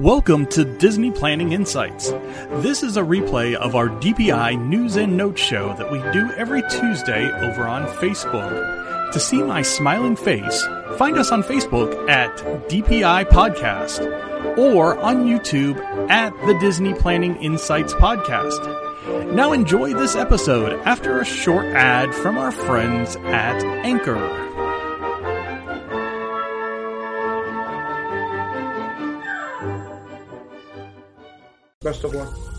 Welcome to Disney Planning Insights. This is a replay of our DPI News and Notes show that we do every Tuesday over on Facebook. To see my smiling face, find us on Facebook at DPI Podcast or on YouTube at the Disney Planning Insights Podcast. Now enjoy this episode after a short ad from our friends at Anchor. Best of luck.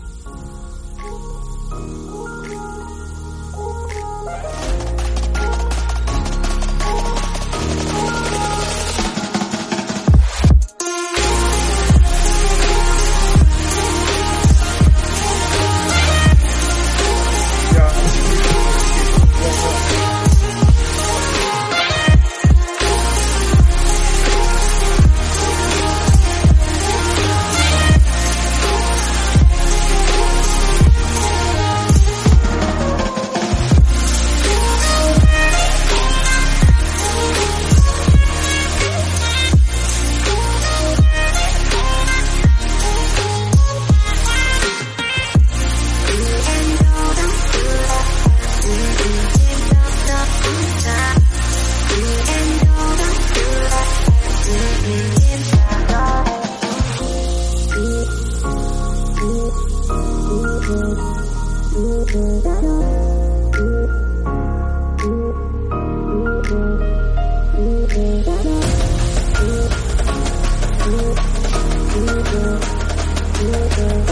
Hello,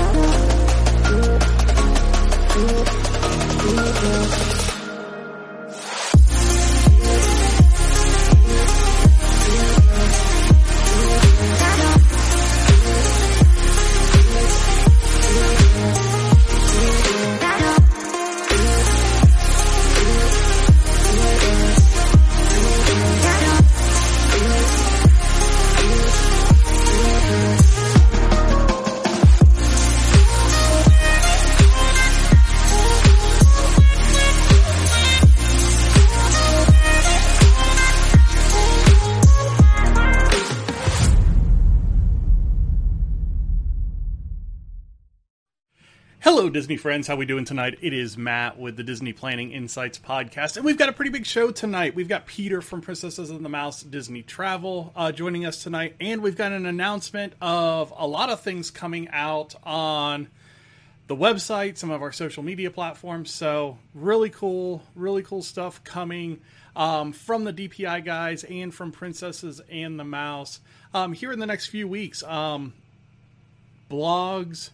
Disney friends. How are we doing tonight? It is Matt with the Disney Planning Insights podcast, and we've got a pretty big show tonight. We've got Peter from Princesses and the Mouse Disney Travel uh, joining us tonight, and we've got an announcement of a lot of things coming out on the website, some of our social media platforms. So really cool, really cool stuff coming um, from the DPI guys and from Princesses and the Mouse um, here in the next few weeks. Um, blogs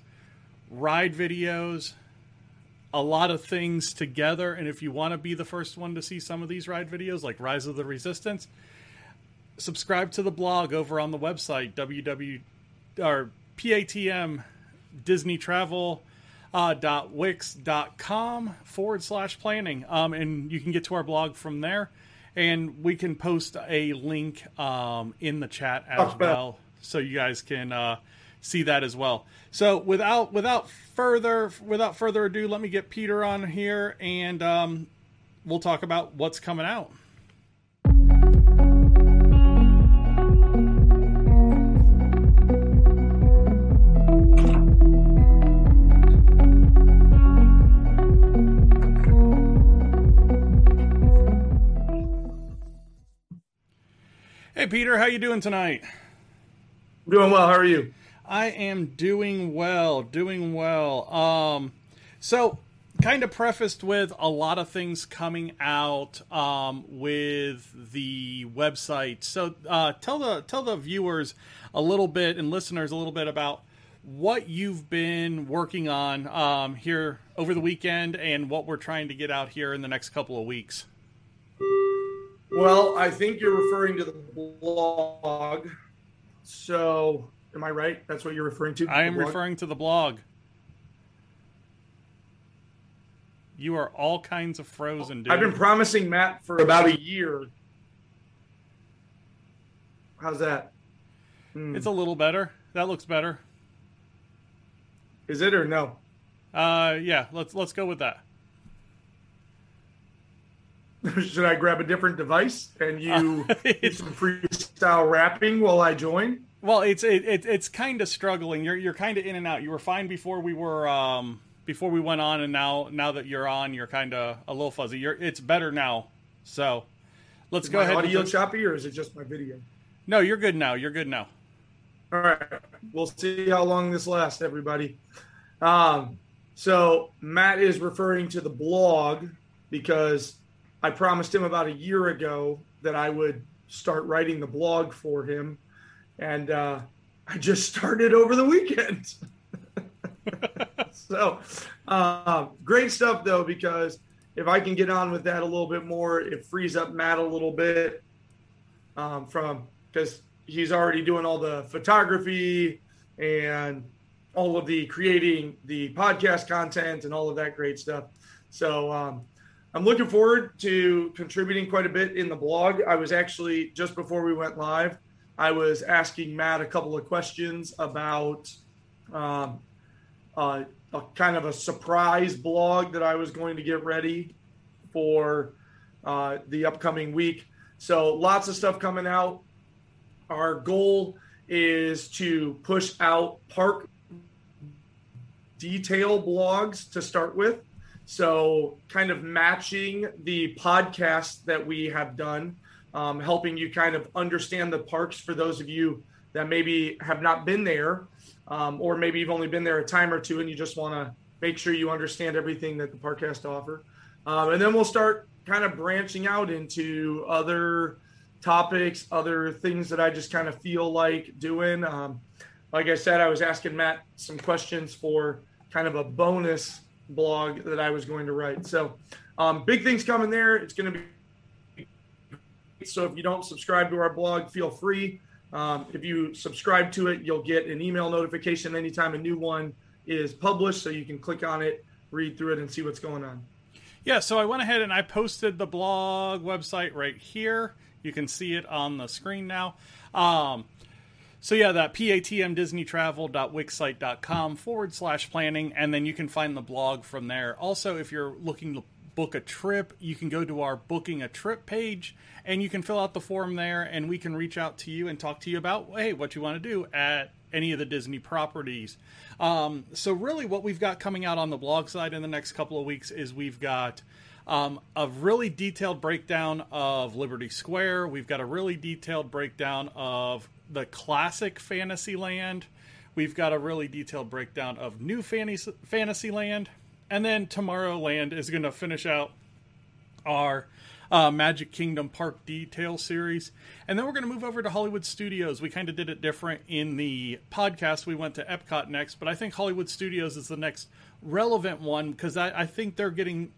ride videos, a lot of things together. And if you want to be the first one to see some of these ride videos, like Rise of the Resistance, subscribe to the blog over on the website www or patm Disney Travel. Uh, dot wix dot com forward slash planning um, and you can get to our blog from there and we can post a link um, in the chat as well so you guys can uh, see that as well. So without without further without further ado, let me get Peter on here, and um, we'll talk about what's coming out. Hey Peter, how you doing tonight? I'm doing well. How are you? I am doing well, doing well. Um, so kind of prefaced with a lot of things coming out um, with the website. So uh, tell the tell the viewers a little bit and listeners a little bit about what you've been working on um, here over the weekend and what we're trying to get out here in the next couple of weeks. Well, I think you're referring to the blog. So Am I right? That's what you're referring to? I am referring to the blog. You are all kinds of frozen, dude. I've been promising Matt for about a year. How's that? Hmm. It's a little better. That looks better. Is it or no? Uh, yeah. Let's let's go with that. Should I grab a different device and you uh, do some freestyle rapping while I join? Well, it's it, it it's kind of struggling. You're you're kind of in and out. You were fine before we were um before we went on, and now now that you're on, you're kind of a little fuzzy. You're it's better now. So let's Is go my ahead. Audio choppy, or is it just my video? no, you're good now. You're good now. All right, we'll see how long this lasts, everybody. Um, so Matt is referring to the blog because I promised him about a year ago that I would start writing the blog for him, and uh, I just started over the weekend. so uh, great stuff though, because if I can get on with that a little bit more, it frees up Matt a little bit um, from because he's already doing all the photography and all of the creating the podcast content and all of that great stuff. So um, I'm looking forward to contributing quite a bit in the blog. I was actually just before we went live, I was asking Matt a couple of questions about um, uh, a kind of a surprise blog that I was going to get ready for uh, the upcoming week. So lots of stuff coming out. Our goal is to push out park detail blogs to start with. So, kind of matching the podcast that we have done, um, helping you kind of understand the parks for those of you that maybe have not been there, um, or maybe you've only been there a time or two and you just want to make sure you understand everything that the park has to offer. Um, and then we'll start kind of branching out into other topics, other things that I just kind of feel like doing. Um, like I said, I was asking Matt some questions for kind of a bonus blog that I was going to write. So, um, big things coming there. It's going to be so. If you don't subscribe to our blog, feel free. Um, if you subscribe to it, you'll get an email notification anytime a new one is published, so you can click on it, read through it, and see what's going on. Yeah, so I went ahead and I posted the blog website right here. You can see it on the screen now. Um, so yeah, that patmdisneytravel.wixsite.com forward slash planning, and then you can find the blog from there. Also, if you're looking to book a trip, you can go to our booking a trip page and you can fill out the form there and we can reach out to you and talk to you about, hey, what you want to do at any of the Disney properties. Um, so really what we've got coming out on the blog side in the next couple of weeks is we've got um, a really detailed breakdown of Liberty Square. We've got a really detailed breakdown of the classic Fantasyland. We've got a really detailed breakdown of new Fantasy Fantasyland. And then Tomorrowland is going to finish out our uh, Magic Kingdom Park Detail series. And then we're going to move over to Hollywood Studios. We kind of did it different in the podcast. We went to Epcot next, but I think Hollywood Studios is the next relevant one because I, I think they're getting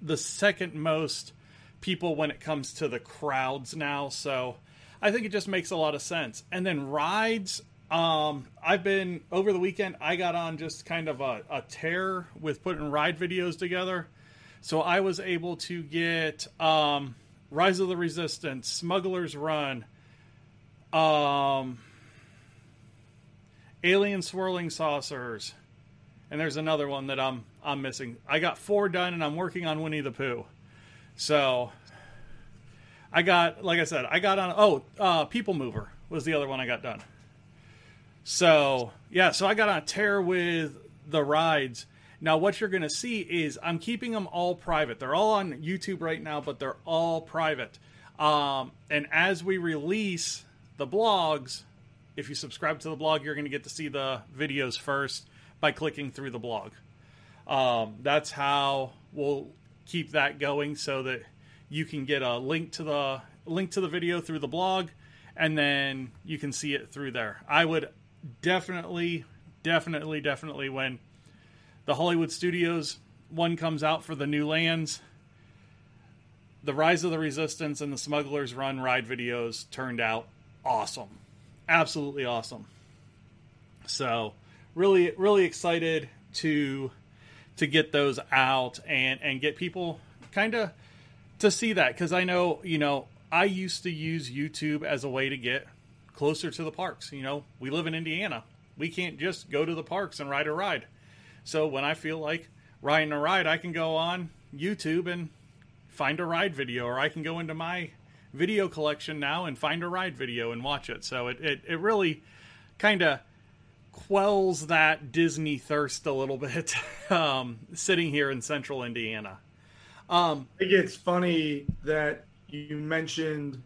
the second most people when it comes to the crowds now. So I think it just makes a lot of sense. And then rides. Um, I've been over the weekend. I got on just kind of a, a tear with putting ride videos together. So I was able to get um, Rise of the Resistance, Smuggler's Run, um, Alien Swirling Saucers, and there's another one that I'm I'm missing. I got four done, and I'm working on Winnie the Pooh. So I got, like I said, I got on. Oh, uh, People Mover was the other one I got done. So yeah, so I got on a tear with the rides. Now what you're to see is I'm keeping them all private. They're all on YouTube right now, but they're all private. Um, and as we release the blogs, if you subscribe to the blog, you're to get to see the videos first by clicking through the blog. Um, that's how we'll keep that going so that you can get a link to the link to the video through the blog and then you can see it through there. I would definitely definitely definitely when the Hollywood Studios one comes out for the new lands the Rise of the Resistance and the Smuggler's Run ride videos turned out awesome. Absolutely awesome. So, really really excited to to get those out and and get people kind of to see that cuz I know, you know, I used to use YouTube as a way to get closer to the parks, you know. We live in Indiana. We can't just go to the parks and ride a ride. So, when I feel like riding a ride, I can go on YouTube and find a ride video or I can go into my video collection now and find a ride video and watch it. So it it, it really kind of quells that Disney thirst a little bit. um, sitting here in Central Indiana. Um, I think it's funny that you mentioned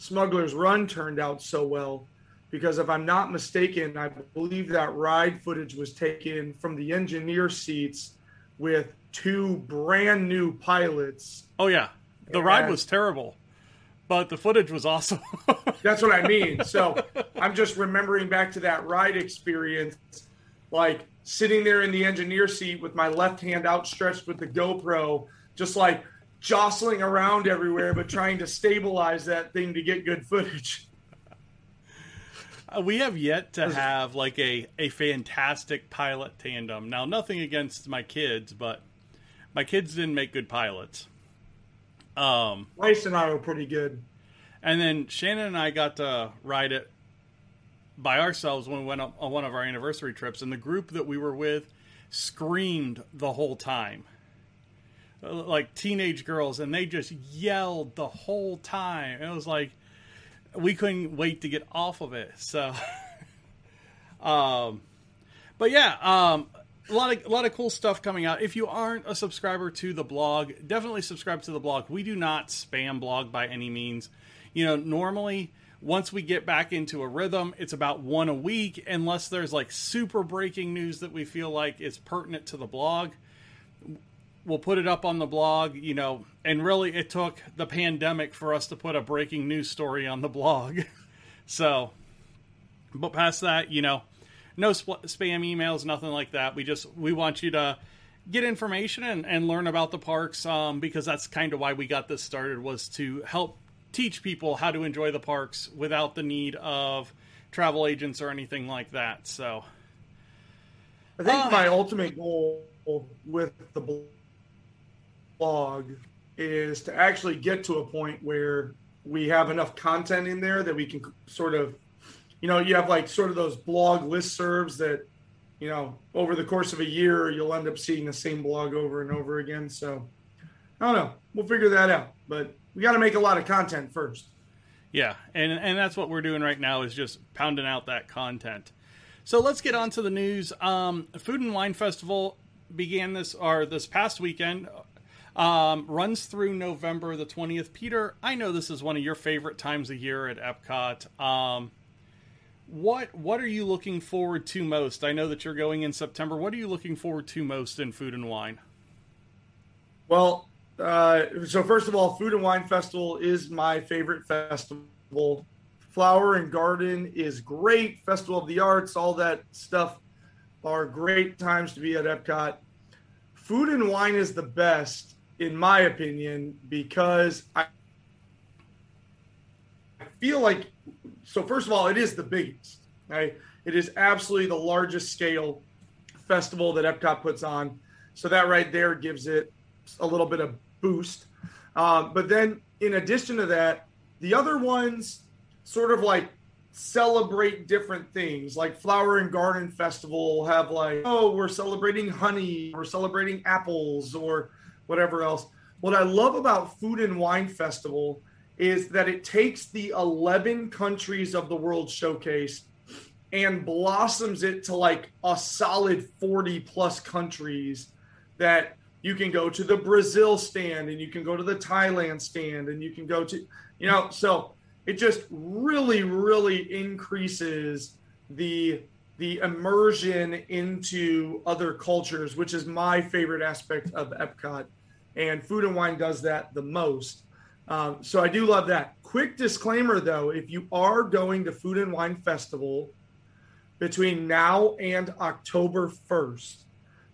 Smuggler's Run turned out so well because if I'm not mistaken, I believe that ride footage was taken from the engineer seats with two brand new pilots. Oh yeah, the and ride was terrible, but the footage was awesome. that's what I mean. So I'm just remembering back to that ride experience, like sitting there in the engineer seat with my left hand outstretched with the GoPro, just like jostling around everywhere, but trying to stabilize that thing to get good footage. Uh, we have yet to have like a, a fantastic pilot tandem. Now, nothing against my kids, but my kids didn't make good pilots. Um, Rice and I were pretty good. And then Shannon and I got to ride it by ourselves when we went on one of our anniversary trips, and the group that we were with screamed the whole time. Like teenage girls, and they just yelled the whole time. It was like, we couldn't wait to get off of it. So, um, but yeah, um, a lot of a lot of cool stuff coming out. If you aren't a subscriber to the blog, definitely subscribe to the blog. We do not spam blog by any means. You know, normally once we get back into a rhythm, it's about one a week, unless there's like super breaking news that we feel like is pertinent to the blog we'll put it up on the blog, you know, and really it took the pandemic for us to put a breaking news story on the blog. so, but past that, you know, no sp- spam emails, nothing like that. We just we want you to get information and, and learn about the parks um, because that's kind of why we got this started was to help teach people how to enjoy the parks without the need of travel agents or anything like that. So, I think uh, my ultimate goal with the blog is to actually get to a point where we have enough content in there that we can sort of, you know, you have like sort of those blog list serves that, you know, over the course of a year, you'll end up seeing the same blog over and over again. So I don't know. We'll figure that out. But we got to make a lot of content first. Yeah, and and that's what we're doing right now is just pounding out that content. So let's get on to the news. Um, Food and Wine Festival began this or this past weekend um, runs through November the 20th. Peter, I know this is one of your favorite times of year at Epcot. Um, what what are you looking forward to most? I know that you're going in September. What are you looking forward to most in Food and Wine? Well, uh, so first of all, Food and Wine Festival is my favorite festival. Flower and Garden is great. Festival of the Arts, all that stuff are great times to be at Epcot. Food and Wine is the best in my opinion, because I feel like so first of all, it is the biggest. Right? It is absolutely the largest scale festival that Epcot puts on. So that right there gives it a little bit of boost. Um, but then in addition to that, the other ones sort of like celebrate different things like flower and garden festival have like oh we're celebrating honey we're celebrating apples or whatever else. What I love about Food and Wine Festival is that it takes the 11 countries of the World Showcase and blossoms it to like a solid 40 plus countries that you can go to the Brazil stand and you can go to the Thailand stand and you can go to, you know, so it just really, really increases the the immersion into other cultures, which is my favorite aspect of Epcot and Food and Wine does that the most. Um, so I do love that. Quick disclaimer though, if you are going to Food and Wine Festival between now and October 1st,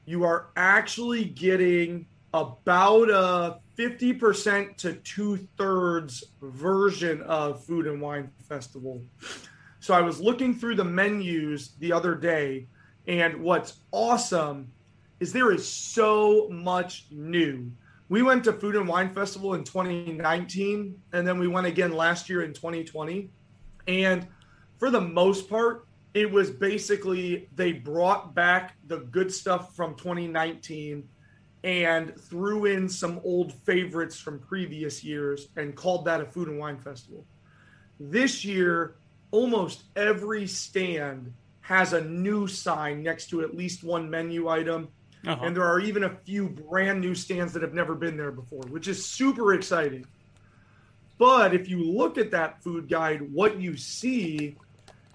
you are actually getting about a 50% to two thirds version of Food and Wine Festival. So I was looking through the menus the other day, and what's awesome is there is so much new we went to Food and Wine Festival in 2019, and then we went again last year in 2020. And for the most part, it was basically they brought back the good stuff from 2019 and threw in some old favorites from previous years and called that a food and wine festival. This year, almost every stand has a new sign next to at least one menu item. Uh-huh. And there are even a few brand new stands that have never been there before, which is super exciting. But if you look at that food guide, what you see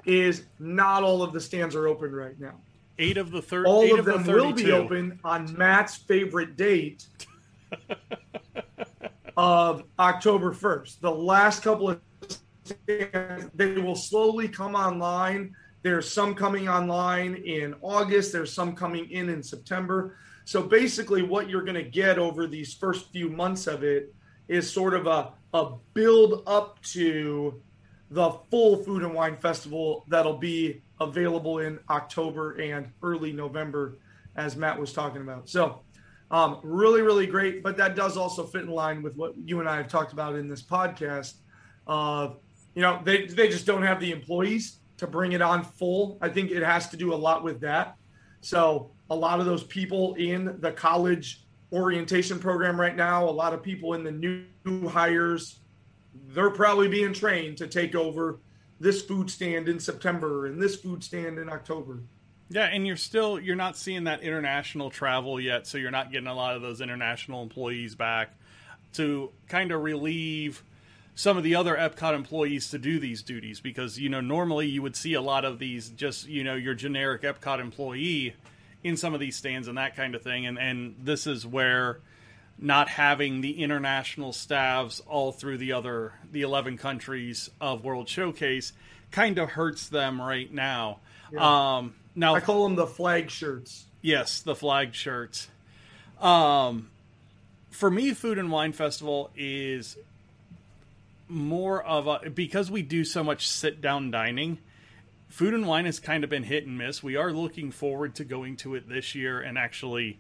is not all of the stands are open right now. Eight of the third. All of, them will be open on Matt's favorite date of October first. The last couple of stands, they will slowly come online. There's some coming online in August. There's some coming in in September. So basically, what you're going to get over these first few months of it is sort of a, a build up to the full food and wine festival that'll be available in October and early November, as Matt was talking about. So, um, really, really great. But that does also fit in line with what you and I have talked about in this podcast. Of, you know, they they just don't have the employees to bring it on full. I think it has to do a lot with that. So, a lot of those people in the college orientation program right now, a lot of people in the new hires they're probably being trained to take over this food stand in September and this food stand in October. Yeah, and you're still you're not seeing that international travel yet, so you're not getting a lot of those international employees back to kind of relieve some of the other Epcot employees to do these duties because you know normally you would see a lot of these just you know your generic Epcot employee in some of these stands and that kind of thing and and this is where not having the international staffs all through the other the 11 countries of World Showcase kind of hurts them right now. Yeah. Um, now I call them the flag shirts. Yes, the flag shirts. Um, for me, Food and Wine Festival is more of a because we do so much sit down dining. Food and wine has kind of been hit and miss. We are looking forward to going to it this year and actually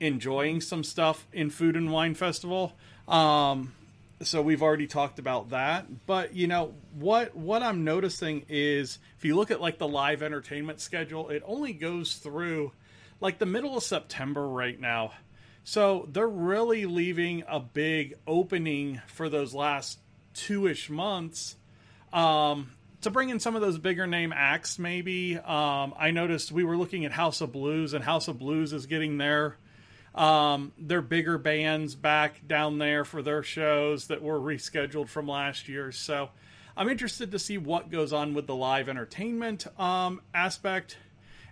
enjoying some stuff in Food and Wine Festival. Um, so we've already talked about that. But you know what? What I'm noticing is if you look at like the live entertainment schedule, it only goes through like the middle of September right now. So they're really leaving a big opening for those last two ish months. Um, to bring in some of those bigger name acts, maybe. Um, I noticed we were looking at House of Blues, and House of Blues is getting their um, their bigger bands back down there for their shows that were rescheduled from last year. So I'm interested to see what goes on with the live entertainment um, aspect.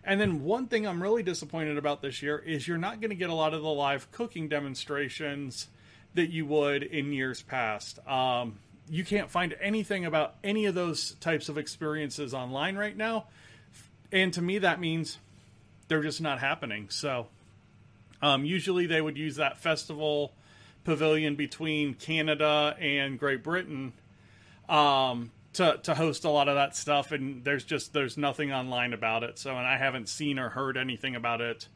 And then one thing I'm really disappointed about this year is you're not going to get a lot of the live cooking demonstrations that you would in years past. Um, you can't find anything about any of those types of experiences online right now. And to me, that means they're just not happening. So um, usually they would use that festival pavilion between Canada and Great Britain um, to to host a lot of that stuff, and there's just there's nothing online about it. So, and I haven't seen or heard anything about it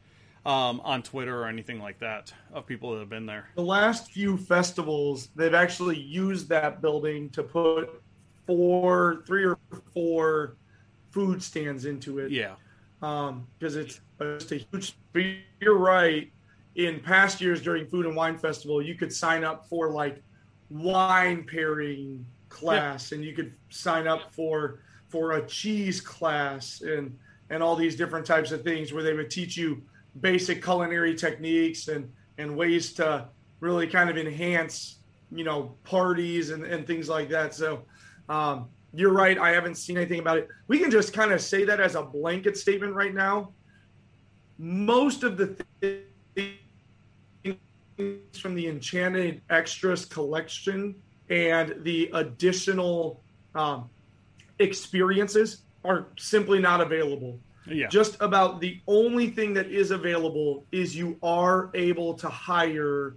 um, on Twitter or anything like that of people that have been there. The last few festivals, they've actually used that building to put four, three or four food stands into it. Yeah, because um, it's just a huge. You're right. In past years during Food and Wine Festival, you could sign up for like wine pairing class, yeah. and you could sign up for for a cheese class and and all these different types of things where they would teach you basic culinary techniques and and ways to really kind of enhance you know parties and, and things like that so um, you're right. I haven't seen anything about it. We can just kind of say that as a blanket statement right now. Most of the things from the Enchanted Extras collection and the additional um, experiences are simply not available. Yeah. Just about the only thing that is available is you are able to hire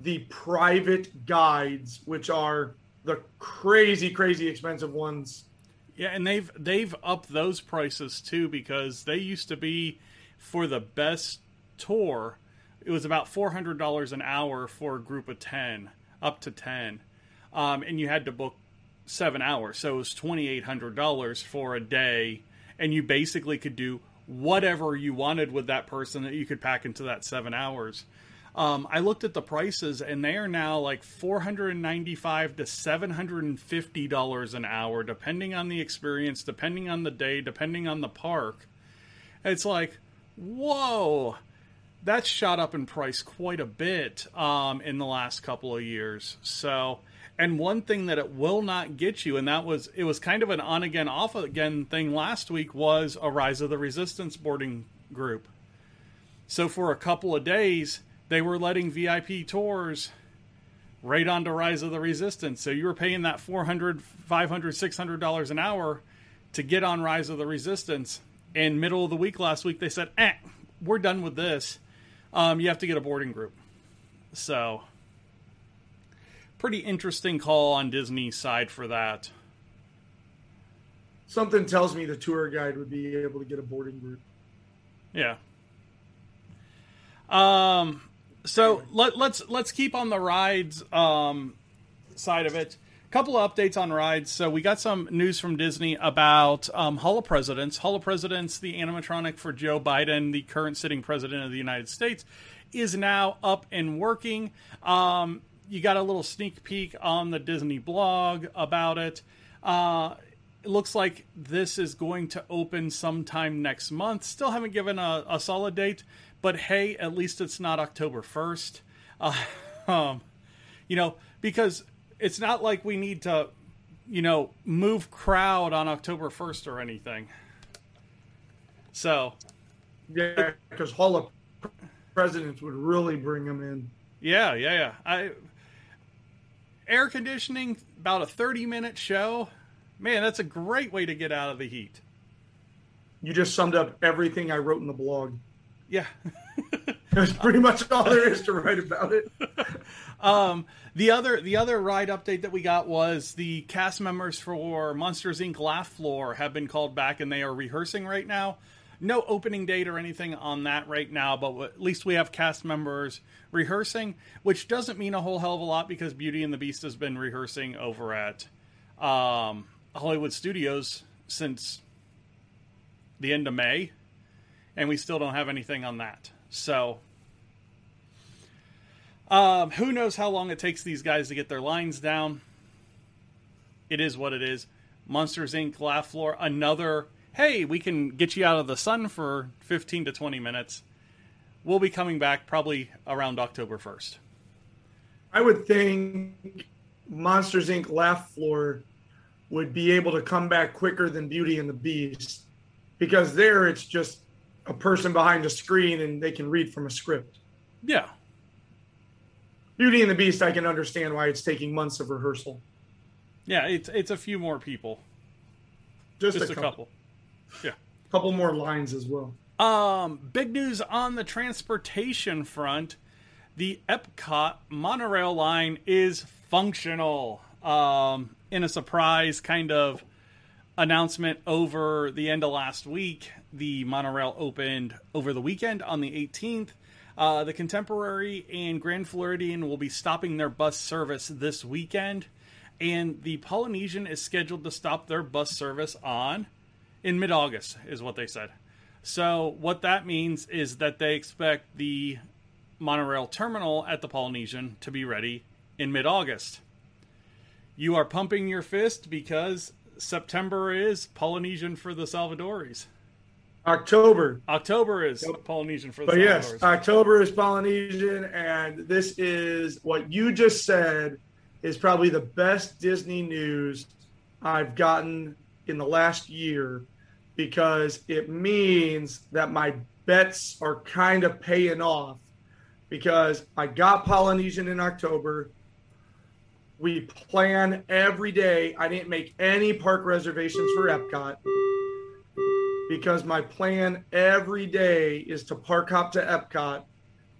the private guides, which are the crazy, crazy expensive ones. Yeah, and they've they've upped those prices too because they used to be for the best tour, it was about four hundred dollars an hour for a group of ten, up to ten, um, and you had to book seven hours, so it was twenty eight hundred dollars for a day, and you basically could do whatever you wanted with that person that you could pack into that seven hours. Um, I looked at the prices, and they are now like 495 to seven hundred and fifty dollars an hour, depending on the experience, depending on the day, depending on the park. It's like, whoa, that's shot up in price quite a bit um, in the last couple of years. So, and one thing that it will not get you, and that was it was kind of an on again, off again thing last week, was a Rise of the Resistance boarding group. So for a couple of days they were letting VIP tours right onto Rise of the Resistance. So you were paying that 400 500 $600 an hour to get on Rise of the Resistance. In middle of the week last week, they said, eh, we're done with this. Um, you have to get a boarding group. So, pretty interesting call on Disney's side for that. Something tells me the tour guide would be able to get a boarding group. Yeah. Um, so let, let's let's keep on the rides um, side of it. Couple of updates on rides. So we got some news from Disney about um, Hall of Presidents. Hall of Presidents, the animatronic for Joe Biden, the current sitting president of the United States, is now up and working. Um, you got a little sneak peek on the Disney blog about it. Uh, it looks like this is going to open sometime next month. Still haven't given a, a solid date, but hey, at least it's not October 1st. Uh, um, you know, because it's not like we need to, you know, move crowd on October 1st or anything. So. Yeah, because Hall of Presidents would really bring them in. Yeah, yeah, yeah. I air conditioning about a 30 minute show. Man, that's a great way to get out of the heat. You just summed up everything I wrote in the blog. Yeah. That's pretty much all there is to write about it. um, the other the other ride update that we got was the cast members for Monsters Inc. Laugh Floor have been called back and they are rehearsing right now. No opening date or anything on that right now, but at least we have cast members rehearsing, which doesn't mean a whole hell of a lot because Beauty and the Beast has been rehearsing over at um, Hollywood Studios since the end of May and we still don't have anything on that. So, um, who knows how long it takes these guys to get their lines down? It is what it is. Monsters Inc. Laugh Floor, another. Hey, we can get you out of the sun for 15 to 20 minutes. We'll be coming back probably around October 1st. I would think Monsters Inc. Laugh Floor would be able to come back quicker than Beauty and the Beast because there it's just a person behind a screen and they can read from a script. Yeah. Beauty and the Beast, I can understand why it's taking months of rehearsal. Yeah, it's it's a few more people. Just, Just a, a couple. Couple. A couple more lines as well. Um, big news on the transportation front. The Epcot monorail line is functional. Um, in a surprise kind of announcement over the end of last week, the monorail opened over the weekend on the 18th. Uh, the Contemporary and Grand Floridian will be stopping their bus service this weekend, and the Polynesian is scheduled to stop their bus service on in mid August, is what they said. So, what that means is that they expect the monorail terminal at the Polynesian to be ready in mid August. You are pumping your fist because September is Polynesian for the Salvadoris. October. October is yep. Polynesian for the but yes, October is Polynesian, and this is what you just said is probably the best Disney news I've gotten in the last year because it means that my bets are kind of paying off because I got Polynesian in October. We plan every day. I didn't make any park reservations for Epcot because my plan every day is to park hop to Epcot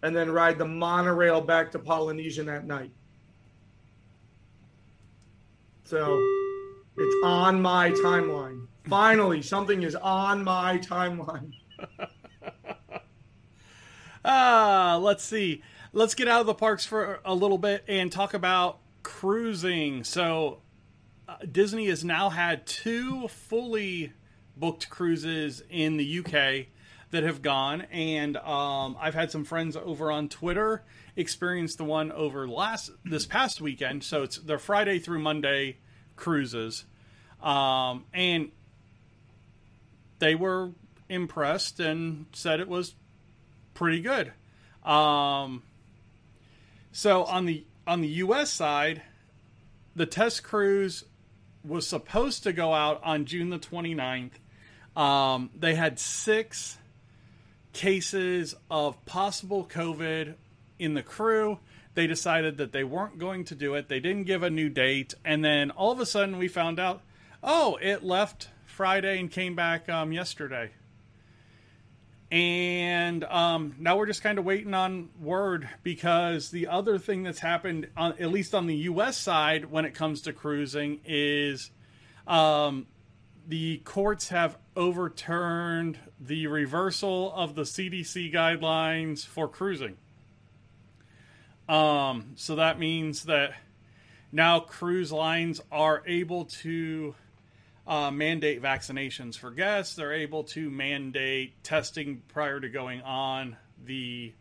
and then ride the monorail back to Polynesian at night. So it's on my timeline. Finally, something is on my timeline. ah, let's see. Let's get out of the parks for a little bit and talk about cruising. So, uh, Disney has now had two fully booked cruises in the UK that have gone, and um, I've had some friends over on Twitter experience the one over last this past weekend. So it's their Friday through Monday cruises, um, and they were impressed and said it was pretty good. Um, so on the on the U.S. side, the test cruise was supposed to go out on June the 29th. Um, they had six cases of possible COVID in the crew. They decided that they weren't going to do it. They didn't give a new date. And then all of a sudden we found out, oh, it left Friday and came back um, yesterday. And um, now we're just kind of waiting on word because the other thing that's happened, on, at least on the U.S. side, when it comes to cruising, is um, the courts have overturned the reversal of the CDC guidelines for cruising. Um, so that means that now cruise lines are able to uh, mandate vaccinations for guests. They're able to mandate testing prior to going on the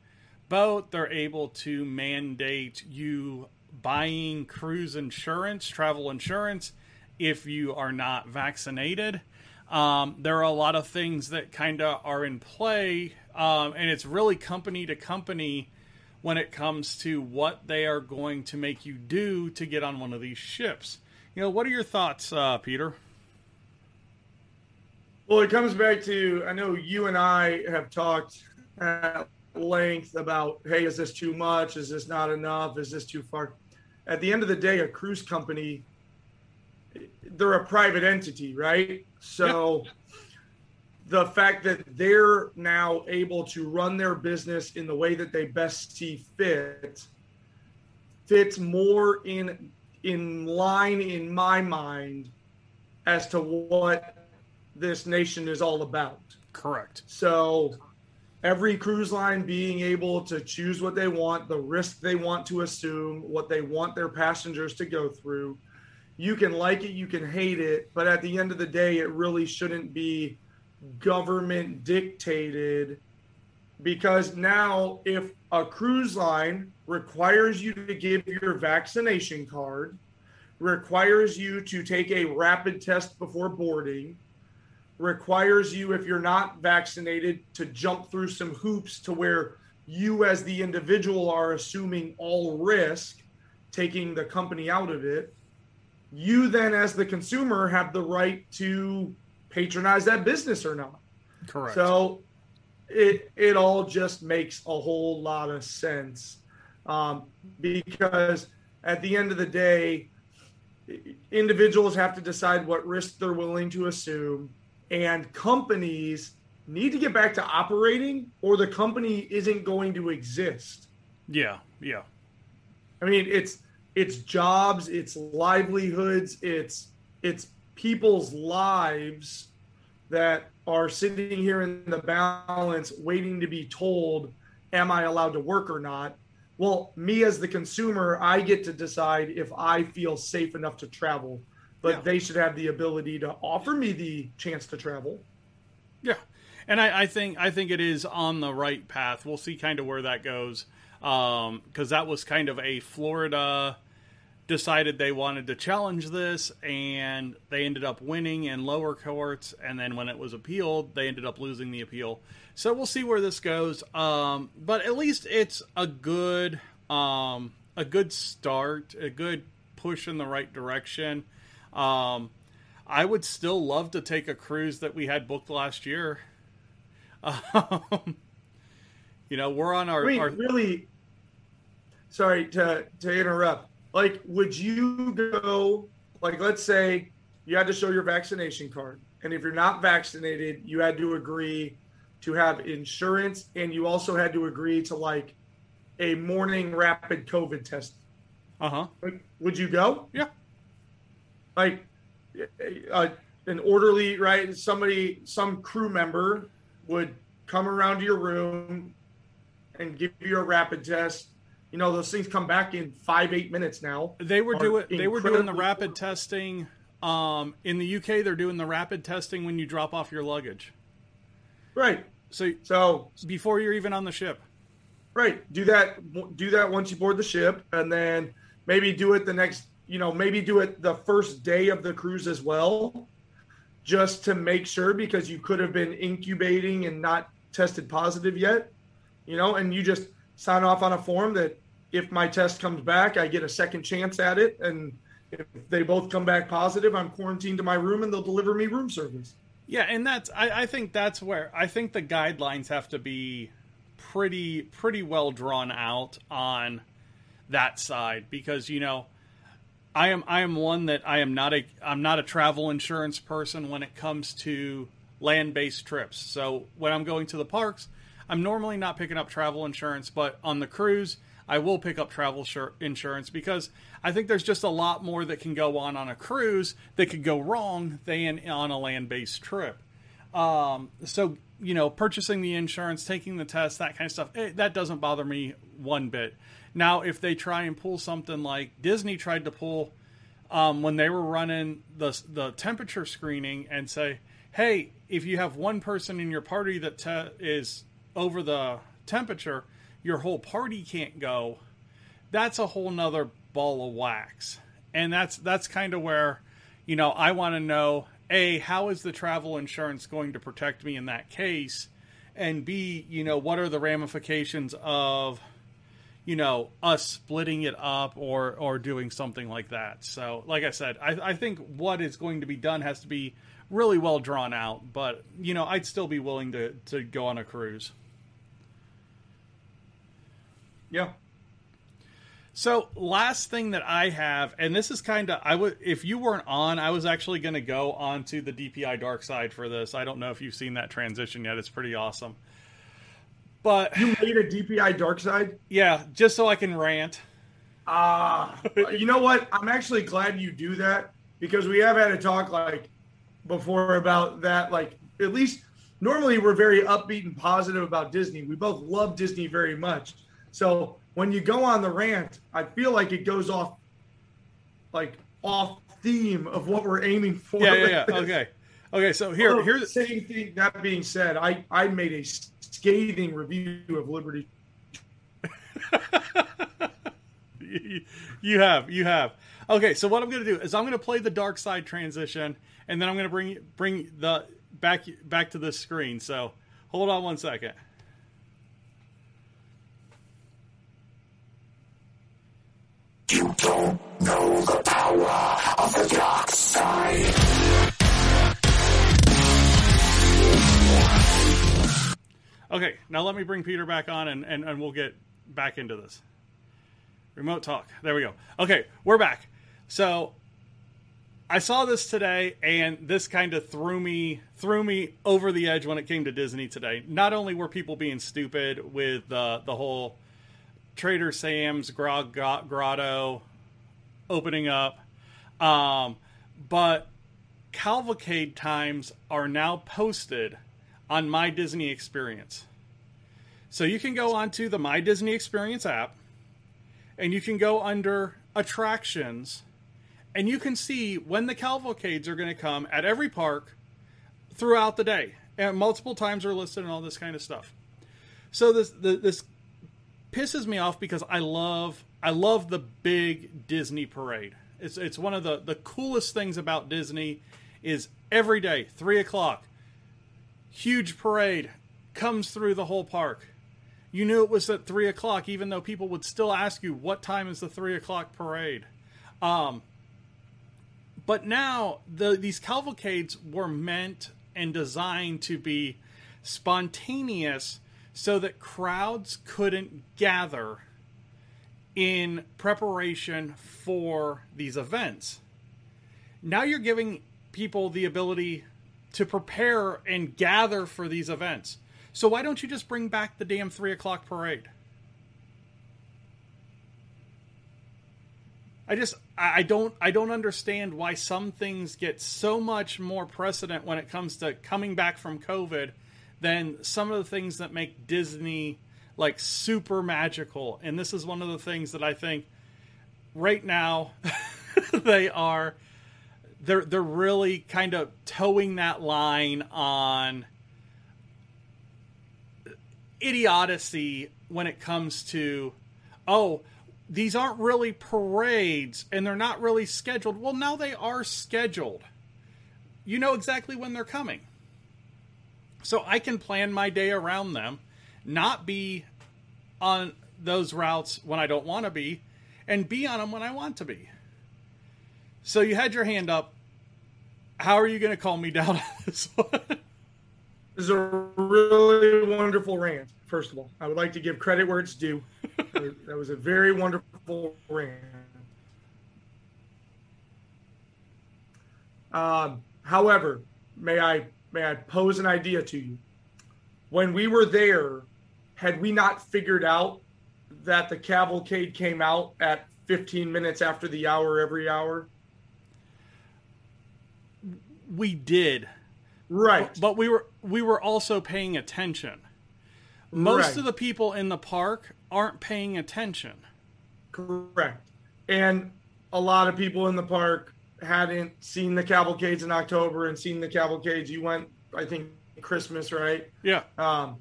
boat. They're able to mandate you buying cruise insurance, travel insurance, if you are not vaccinated. Um, there are a lot of things that kind of are in play, um, and it's really company to company when it comes to what they are going to make you do to get on one of these ships. You know, what are your thoughts, uh, Peter? Well, it comes back to I know you and I have talked at length about hey, is this too much? Is this not enough? Is this too far? At the end of the day, a cruise company they're a private entity, right? So yep. the fact that they're now able to run their business in the way that they best see fit fits more in in line in my mind as to what this nation is all about. Correct. So every cruise line being able to choose what they want, the risk they want to assume, what they want their passengers to go through you can like it, you can hate it, but at the end of the day, it really shouldn't be government dictated because now if a cruise line requires you to give your vaccination card, requires you to take a rapid test before boarding, requires you, if you're not vaccinated, to jump through some hoops to where you, as the individual, are assuming all risk, taking the company out of it. You then as the consumer have the right to patronize that business or not. Correct. So it it all just makes a whole lot of sense. Um, because at the end of the day individuals have to decide what risk they're willing to assume and companies need to get back to operating or the company isn't going to exist. Yeah yeah. I mean it's it's jobs, it's livelihoods, it's it's people's lives that are sitting here in the balance waiting to be told am I allowed to work or not? Well, me as the consumer, I get to decide if I feel safe enough to travel, but yeah. they should have the ability to offer me the chance to travel. Yeah. And I, I think I think it is on the right path. We'll see kind of where that goes because um, that was kind of a Florida decided they wanted to challenge this, and they ended up winning in lower courts. And then when it was appealed, they ended up losing the appeal. So we'll see where this goes. Um, but at least it's a good um, a good start, a good push in the right direction. Um, I would still love to take a cruise that we had booked last year. Um, you know, we're on our, I mean, our really. Sorry to to interrupt. Like would you go like let's say you had to show your vaccination card and if you're not vaccinated you had to agree to have insurance and you also had to agree to like a morning rapid covid test. Uh-huh. Like, would you go? Yeah like uh, an orderly right somebody some crew member would come around to your room and give you a rapid test you know those things come back in five eight minutes now they were doing they were doing the rapid testing um, in the UK, they're doing the rapid testing when you drop off your luggage. Right. So, So before you're even on the ship. Right. Do that. Do that once you board the ship, and then maybe do it the next. You know, maybe do it the first day of the cruise as well, just to make sure because you could have been incubating and not tested positive yet. You know, and you just sign off on a form that if my test comes back, I get a second chance at it, and if they both come back positive, I'm quarantined to my room, and they'll deliver me room service. Yeah, and that's I, I think that's where I think the guidelines have to be pretty pretty well drawn out on that side because you know I am I am one that I am not a I'm not a travel insurance person when it comes to land-based trips. So when I'm going to the parks, I'm normally not picking up travel insurance, but on the cruise, I will pick up travel insurance because I think there's just a lot more that can go on on a cruise that could go wrong than on a land-based trip. Um, so you know, purchasing the insurance, taking the test, that kind of stuff, it, that doesn't bother me one bit. Now, if they try and pull something like Disney tried to pull um, when they were running the the temperature screening and say, hey, if you have one person in your party that te- is over the temperature, your whole party can't go. That's a whole nother ball of wax, and that's that's kind of where, you know, I want to know a how is the travel insurance going to protect me in that case and b you know what are the ramifications of you know us splitting it up or or doing something like that so like i said i, I think what is going to be done has to be really well drawn out but you know i'd still be willing to to go on a cruise yeah so last thing that I have, and this is kind of I would if you weren't on, I was actually going to go onto the DPI dark side for this. I don't know if you've seen that transition yet. It's pretty awesome. But you made a DPI dark side? Yeah, just so I can rant. Ah, uh, you know what? I'm actually glad you do that because we have had a talk like before about that. Like at least normally we're very upbeat and positive about Disney. We both love Disney very much. So when you go on the rant, I feel like it goes off like off theme of what we're aiming for. Yeah, yeah, yeah. Okay. Okay, so here Although, here's same thing. That being said, I I made a scathing review of Liberty. you, you have, you have. Okay, so what I'm going to do is I'm going to play the dark side transition, and then I'm going to bring bring the back back to the screen. So hold on one second. You don't know the power of the dark side. Okay, now let me bring Peter back on and, and, and we'll get back into this. Remote talk. There we go. Okay, we're back. So I saw this today and this kind of threw me threw me over the edge when it came to Disney today. Not only were people being stupid with uh, the whole Trader Sam's Grog Grotto opening up. Um, but cavalcade times are now posted on My Disney Experience. So you can go onto the My Disney Experience app and you can go under attractions and you can see when the cavalcades are going to come at every park throughout the day. And multiple times are listed and all this kind of stuff. So this the, this pisses me off because I love I love the big Disney parade. It's it's one of the the coolest things about Disney is every day three o'clock, huge parade comes through the whole park. You knew it was at three o'clock, even though people would still ask you what time is the three o'clock parade. Um, but now the these cavalcades were meant and designed to be spontaneous so that crowds couldn't gather in preparation for these events. Now you're giving people the ability to prepare and gather for these events. So why don't you just bring back the damn three o'clock parade? I just I don't I don't understand why some things get so much more precedent when it comes to coming back from COVID than some of the things that make Disney like super magical. And this is one of the things that I think right now they are they're they're really kind of toeing that line on idiocy when it comes to oh these aren't really parades and they're not really scheduled. Well now they are scheduled. You know exactly when they're coming. So i can plan my day around them not be on those routes when i don't want to be and be on them when i want to be so you had your hand up. How are you going to call me down on this one? This is a really wonderful rant. First of all, I would like to give credit where it's due. that was a very wonderful rant. Um, however, may I may I pose an idea to you? When we were there, had we not figured out that the cavalcade came out at 15 minutes after the hour every hour? We did. Right. But, but we were we were also paying attention. Most right. of the people in the park aren't paying attention. Correct. And a lot of people in the park hadn't seen the cavalcades in october and seen the cavalcades. You went i think christmas right? Yeah. Um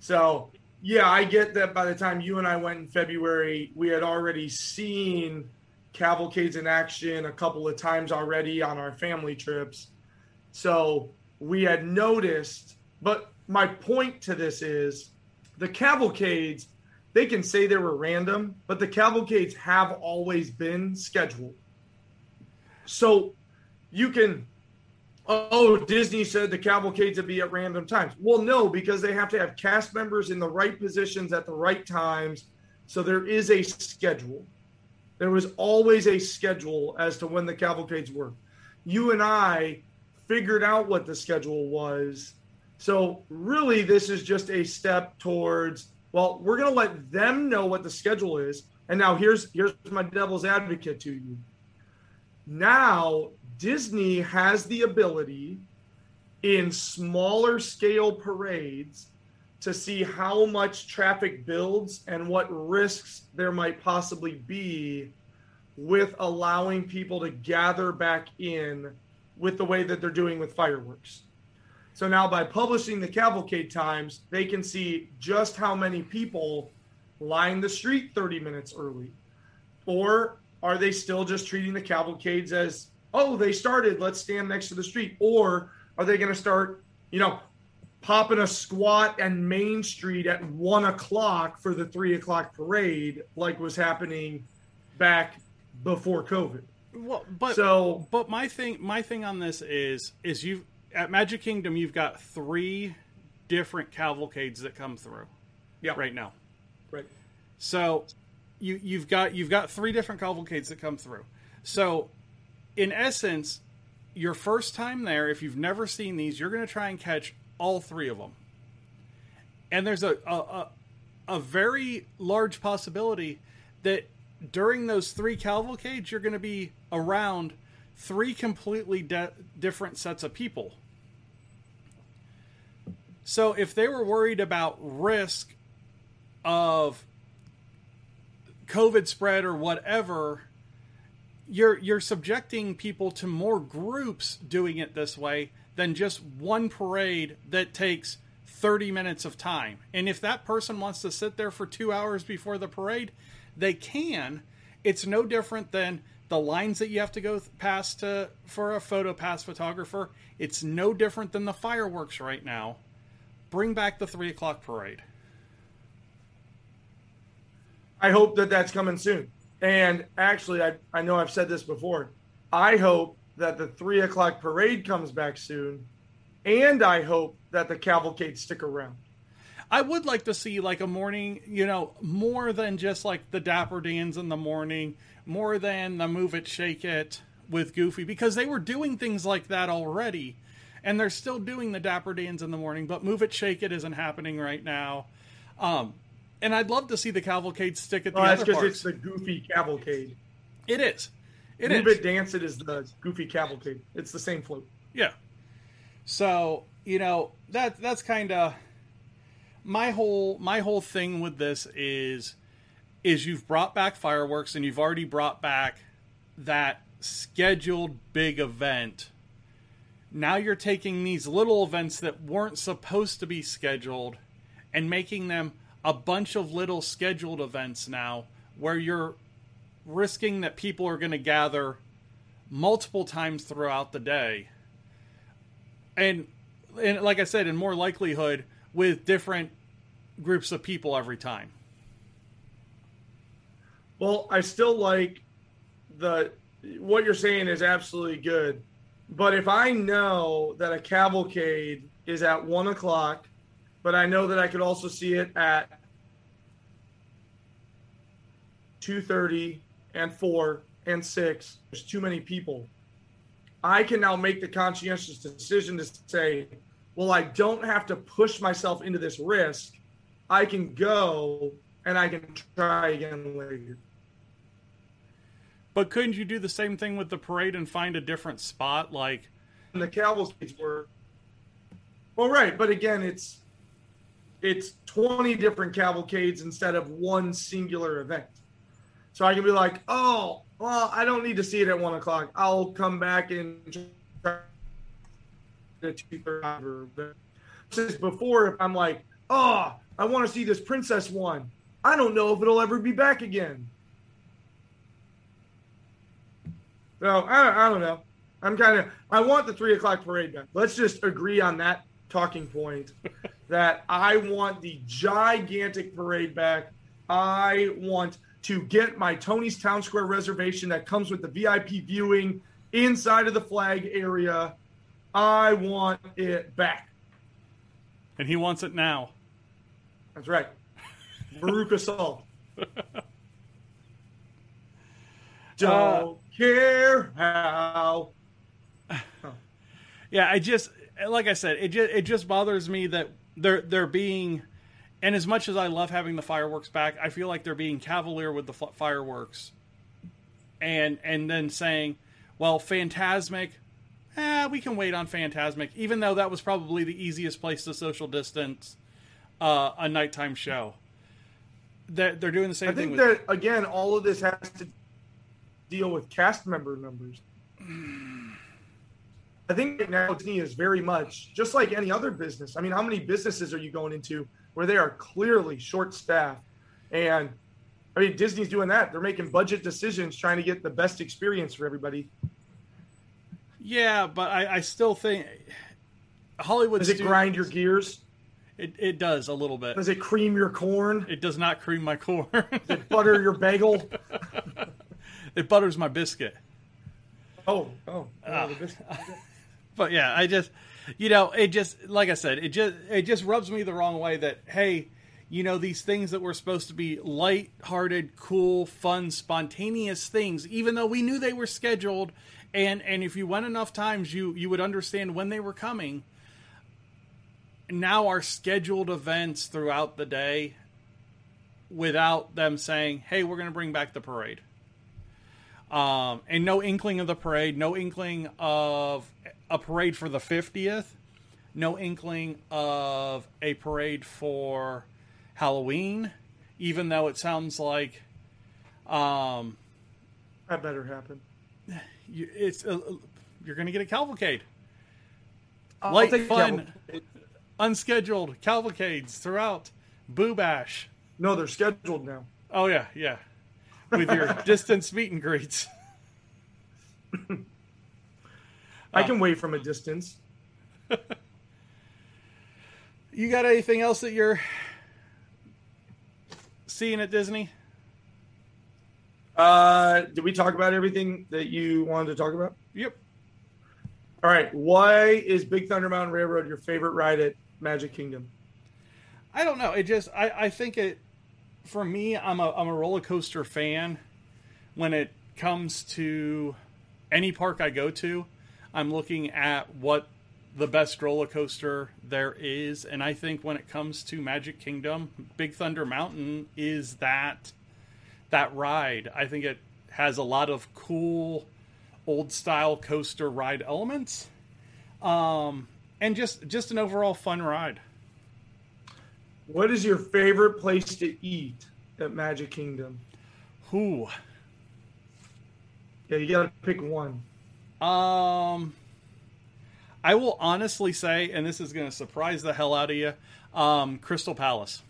so yeah i get that by the time you and i went in february we had already seen cavalcades in action a couple of times already on our family trips so we had noticed, but my point to this is the cavalcades, they can say they were random, but the cavalcades have always been scheduled. So you can, oh, Disney said the cavalcades would be at random times. Well, no, because they have to have cast members in the right positions at the right times. So there is a schedule. There was always a schedule as to when the cavalcades were. You and I figured out what the schedule was. So really, this is just a step towards. Well, we're going to let them know what the schedule is. And now here's here's my devil's advocate to you. Now Disney has the ability in smaller scale parades to see how much traffic builds and what risks there might possibly be with allowing people to gather back in with the way that they're doing with fireworks. So now by publishing the cavalcade times, they can see just how many people line the street 30 minutes early. Or are they still just treating the cavalcades as, oh, they started, let's stand next to the street? Or are they going to start, you know, popping a squat and Main Street at one o'clock for the three o'clock parade, like was happening back before COVID? Well, but so but my thing my thing on this is is you at Magic Kingdom you've got three different cavalcades that come through. Yeah. Right now. Right. So you you've got you've got three different cavalcades that come through. So in essence, your first time there, if you've never seen these, you're going to try and catch all three of them. And there's a a, a, a very large possibility that during those three cavalcades, you're going to be around three completely de- different sets of people. So if they were worried about risk of COVID spread or whatever, you're you're subjecting people to more groups doing it this way than just one parade that takes 30 minutes of time. And if that person wants to sit there for 2 hours before the parade, they can. It's no different than the lines that you have to go past to for a photo pass photographer. It's no different than the fireworks right now. Bring back the three o'clock parade. I hope that that's coming soon. And actually, I, I know I've said this before. I hope that the three o'clock parade comes back soon. And I hope that the cavalcade stick around. I would like to see like a morning, you know, more than just like the Dapper Dans in the morning, more than the Move It, Shake It with Goofy, because they were doing things like that already. And they're still doing the Dapper Dans in the morning, but Move It, Shake It isn't happening right now. Um, and I'd love to see the cavalcade stick at the end. oh, that's because it's the Goofy cavalcade. It is. It Move is. It, Dance It is the Goofy cavalcade. It's the same float. Yeah. So you know that that's kind of my whole my whole thing with this is is you've brought back fireworks and you've already brought back that scheduled big event. Now you're taking these little events that weren't supposed to be scheduled and making them a bunch of little scheduled events now where you're risking that people are going to gather multiple times throughout the day. And and like I said, in more likelihood with different groups of people every time. Well, I still like the what you're saying is absolutely good. But if I know that a cavalcade is at one o'clock, but I know that I could also see it at two thirty and four and six, there's too many people. I can now make the conscientious decision to say, well, I don't have to push myself into this risk. I can go and I can try again later. But couldn't you do the same thing with the parade and find a different spot? Like and the cavalcades were well, right, but again, it's it's twenty different cavalcades instead of one singular event. So I can be like, oh, well, I don't need to see it at one o'clock. I'll come back and at two thirty. Since before, if I'm like, oh, I want to see this princess one, I don't know if it'll ever be back again. No, I, I don't know. I'm kind of. I want the three o'clock parade back. Let's just agree on that talking point. that I want the gigantic parade back. I want to get my Tony's Town Square reservation that comes with the VIP viewing inside of the flag area. I want it back. And he wants it now. That's right. Veruca Salt. Don't uh, care how. Yeah, I just like I said, it just it just bothers me that they're they're being, and as much as I love having the fireworks back, I feel like they're being cavalier with the fireworks, and and then saying, well, Fantasmic, eh, we can wait on Fantasmic, even though that was probably the easiest place to social distance uh, a nighttime show. They're, they're doing the same I thing. I think that again, all of this has to deal with cast member numbers. I think now Disney is very much just like any other business. I mean, how many businesses are you going into where they are clearly short staffed? And I mean, Disney's doing that. They're making budget decisions, trying to get the best experience for everybody. Yeah, but I, I still think Hollywood. Does it studios, grind your gears? It, it does a little bit. Does it cream your corn? It does not cream my corn. does it butter your bagel? it butters my biscuit. Oh, oh, oh but yeah, I just, you know, it just like I said, it just it just rubs me the wrong way that hey, you know, these things that were supposed to be light-hearted, cool, fun, spontaneous things, even though we knew they were scheduled, and and if you went enough times, you you would understand when they were coming. Now our scheduled events throughout the day, without them saying, "Hey, we're going to bring back the parade." Um, and no inkling of the parade, no inkling of a parade for the 50th, no inkling of a parade for Halloween, even though it sounds like um, that better happen. You, it's uh, uh you're going to get a cavalcade. Uh, I'll Light fun, unscheduled cavalcades throughout Boo Bash. No, they're scheduled now. Oh yeah, yeah with your distance meet and greets. I can uh. wait from a distance. you got anything else that you're seeing at Disney? Uh, did we talk about everything that you wanted to talk about? Yep. All right. Why is Big Thunder Mountain Railroad your favorite ride at Magic Kingdom? I don't know. It just I, I think it for me, I'm a I'm a roller coaster fan. When it comes to any park I go to, I'm looking at what the best roller coaster there is, and I think when it comes to Magic Kingdom, Big Thunder Mountain is that that ride. I think it has a lot of cool old style coaster ride elements, um, and just just an overall fun ride. What is your favorite place to eat at Magic Kingdom? Who? Yeah, you got to pick one. Um, I will honestly say, and this is going to surprise the hell out of you, um, Crystal Palace.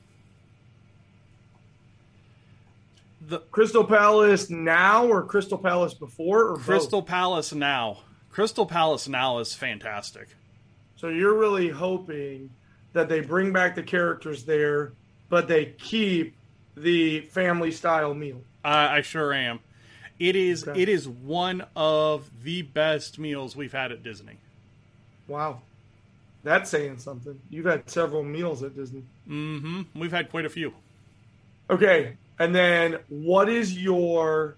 The Crystal Palace now or Crystal Palace before or Crystal both? Palace now. Crystal Palace now is fantastic. So you're really hoping that they bring back the characters there, but they keep the family style meal. I, I sure am. It is Okay. it is one of the best meals we've had at Disney. Wow. That's saying something. You've had several meals at Disney. Mm-hmm. We've had quite a few. Okay. And then what is your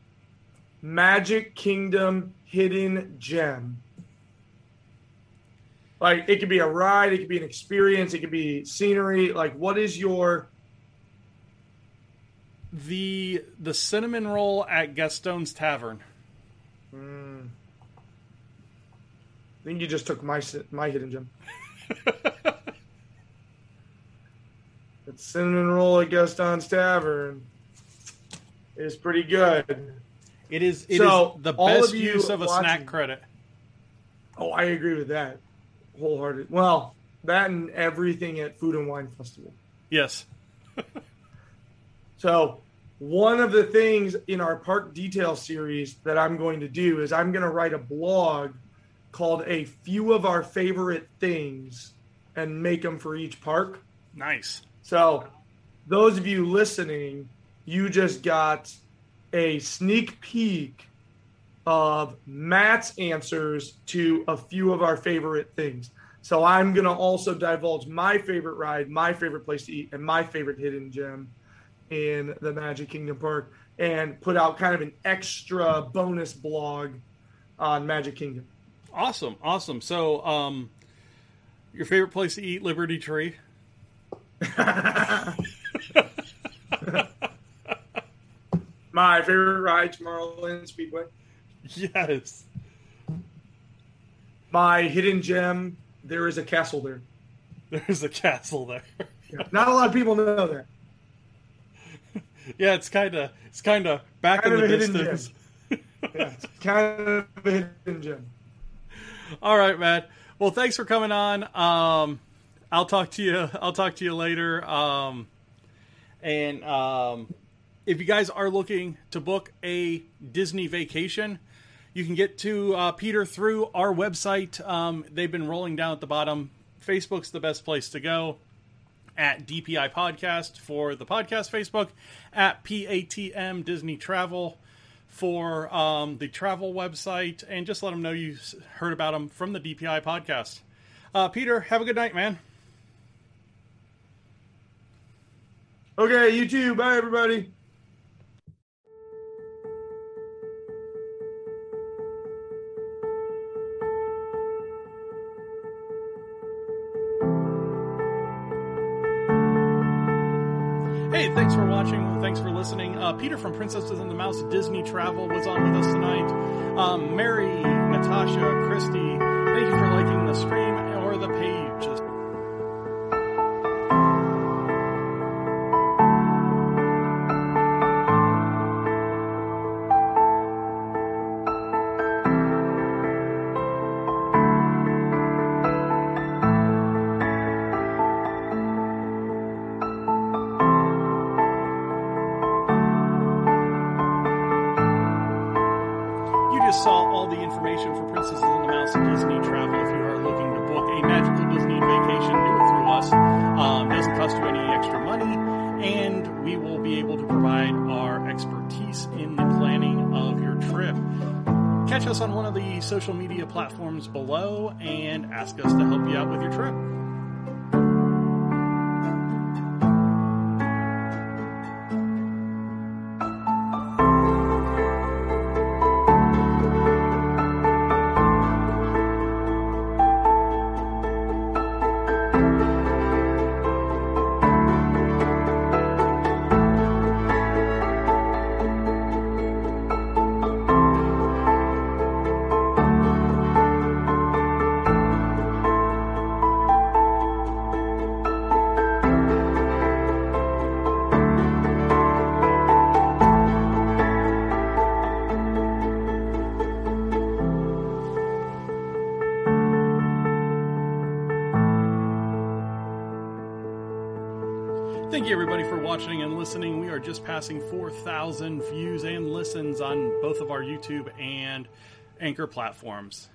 Magic Kingdom hidden gem? Like it could be a ride, it could be an experience, it could be scenery. Like what is your The the cinnamon roll at Gaston's Tavern. Hmm. I think you just took my my hidden gem. it's cinnamon roll at Gaston's Tavern. Is pretty good. It is it is So, the best of use of a snack credit. Oh, I agree with that. Wholehearted. Well, that and everything at Food and Wine Festival. Yes. So, one of the things in our park detail series that I'm going to do is I'm going to write a blog called A Few of Our Favorite Things and make them for each park. Nice. So, those of you listening, you just got a sneak peek of Matt's answers to a few of our favorite things. So, I'm going to also divulge my favorite ride, my favorite place to eat, and my favorite hidden gem in the Magic Kingdom Park and put out kind of an extra bonus blog on Magic Kingdom. Awesome. Awesome. So um your favorite place to eat Liberty Tree? My favorite ride, Tomorrowland Speedway. Yes. My hidden gem, there is a castle there. There's a castle there. Not a lot of people know that. yeah, it's kind of it's kind of back Kind in of the distance. Yeah, it's kind of a hidden gem. All right, man. Well, thanks for coming on. Um, I'll talk to you. I'll talk to you later. Um, and um, if you guys are looking to book a Disney vacation, you can get to uh, Peter through our website. Um, they've been rolling down at the bottom. Facebook's the best place to go. At DPI Podcast for the podcast Facebook, at PATM Disney Travel for um, the travel website, and just let them know you heard about them from the DPI podcast. Uh, Peter, have a good night, man. Okay, you too. Bye, everybody. Hey, thanks for watching. Thanks for listening. Uh, Peter from Princesses and the Mouse Disney Travel was on with us tonight. Um, Mary, Natasha, Christy, thank you for liking the stream us on one of the social media platforms below and ask us to help you out with your trip. Just passing 4,000 views and listens on both of our YouTube and Anchor platforms.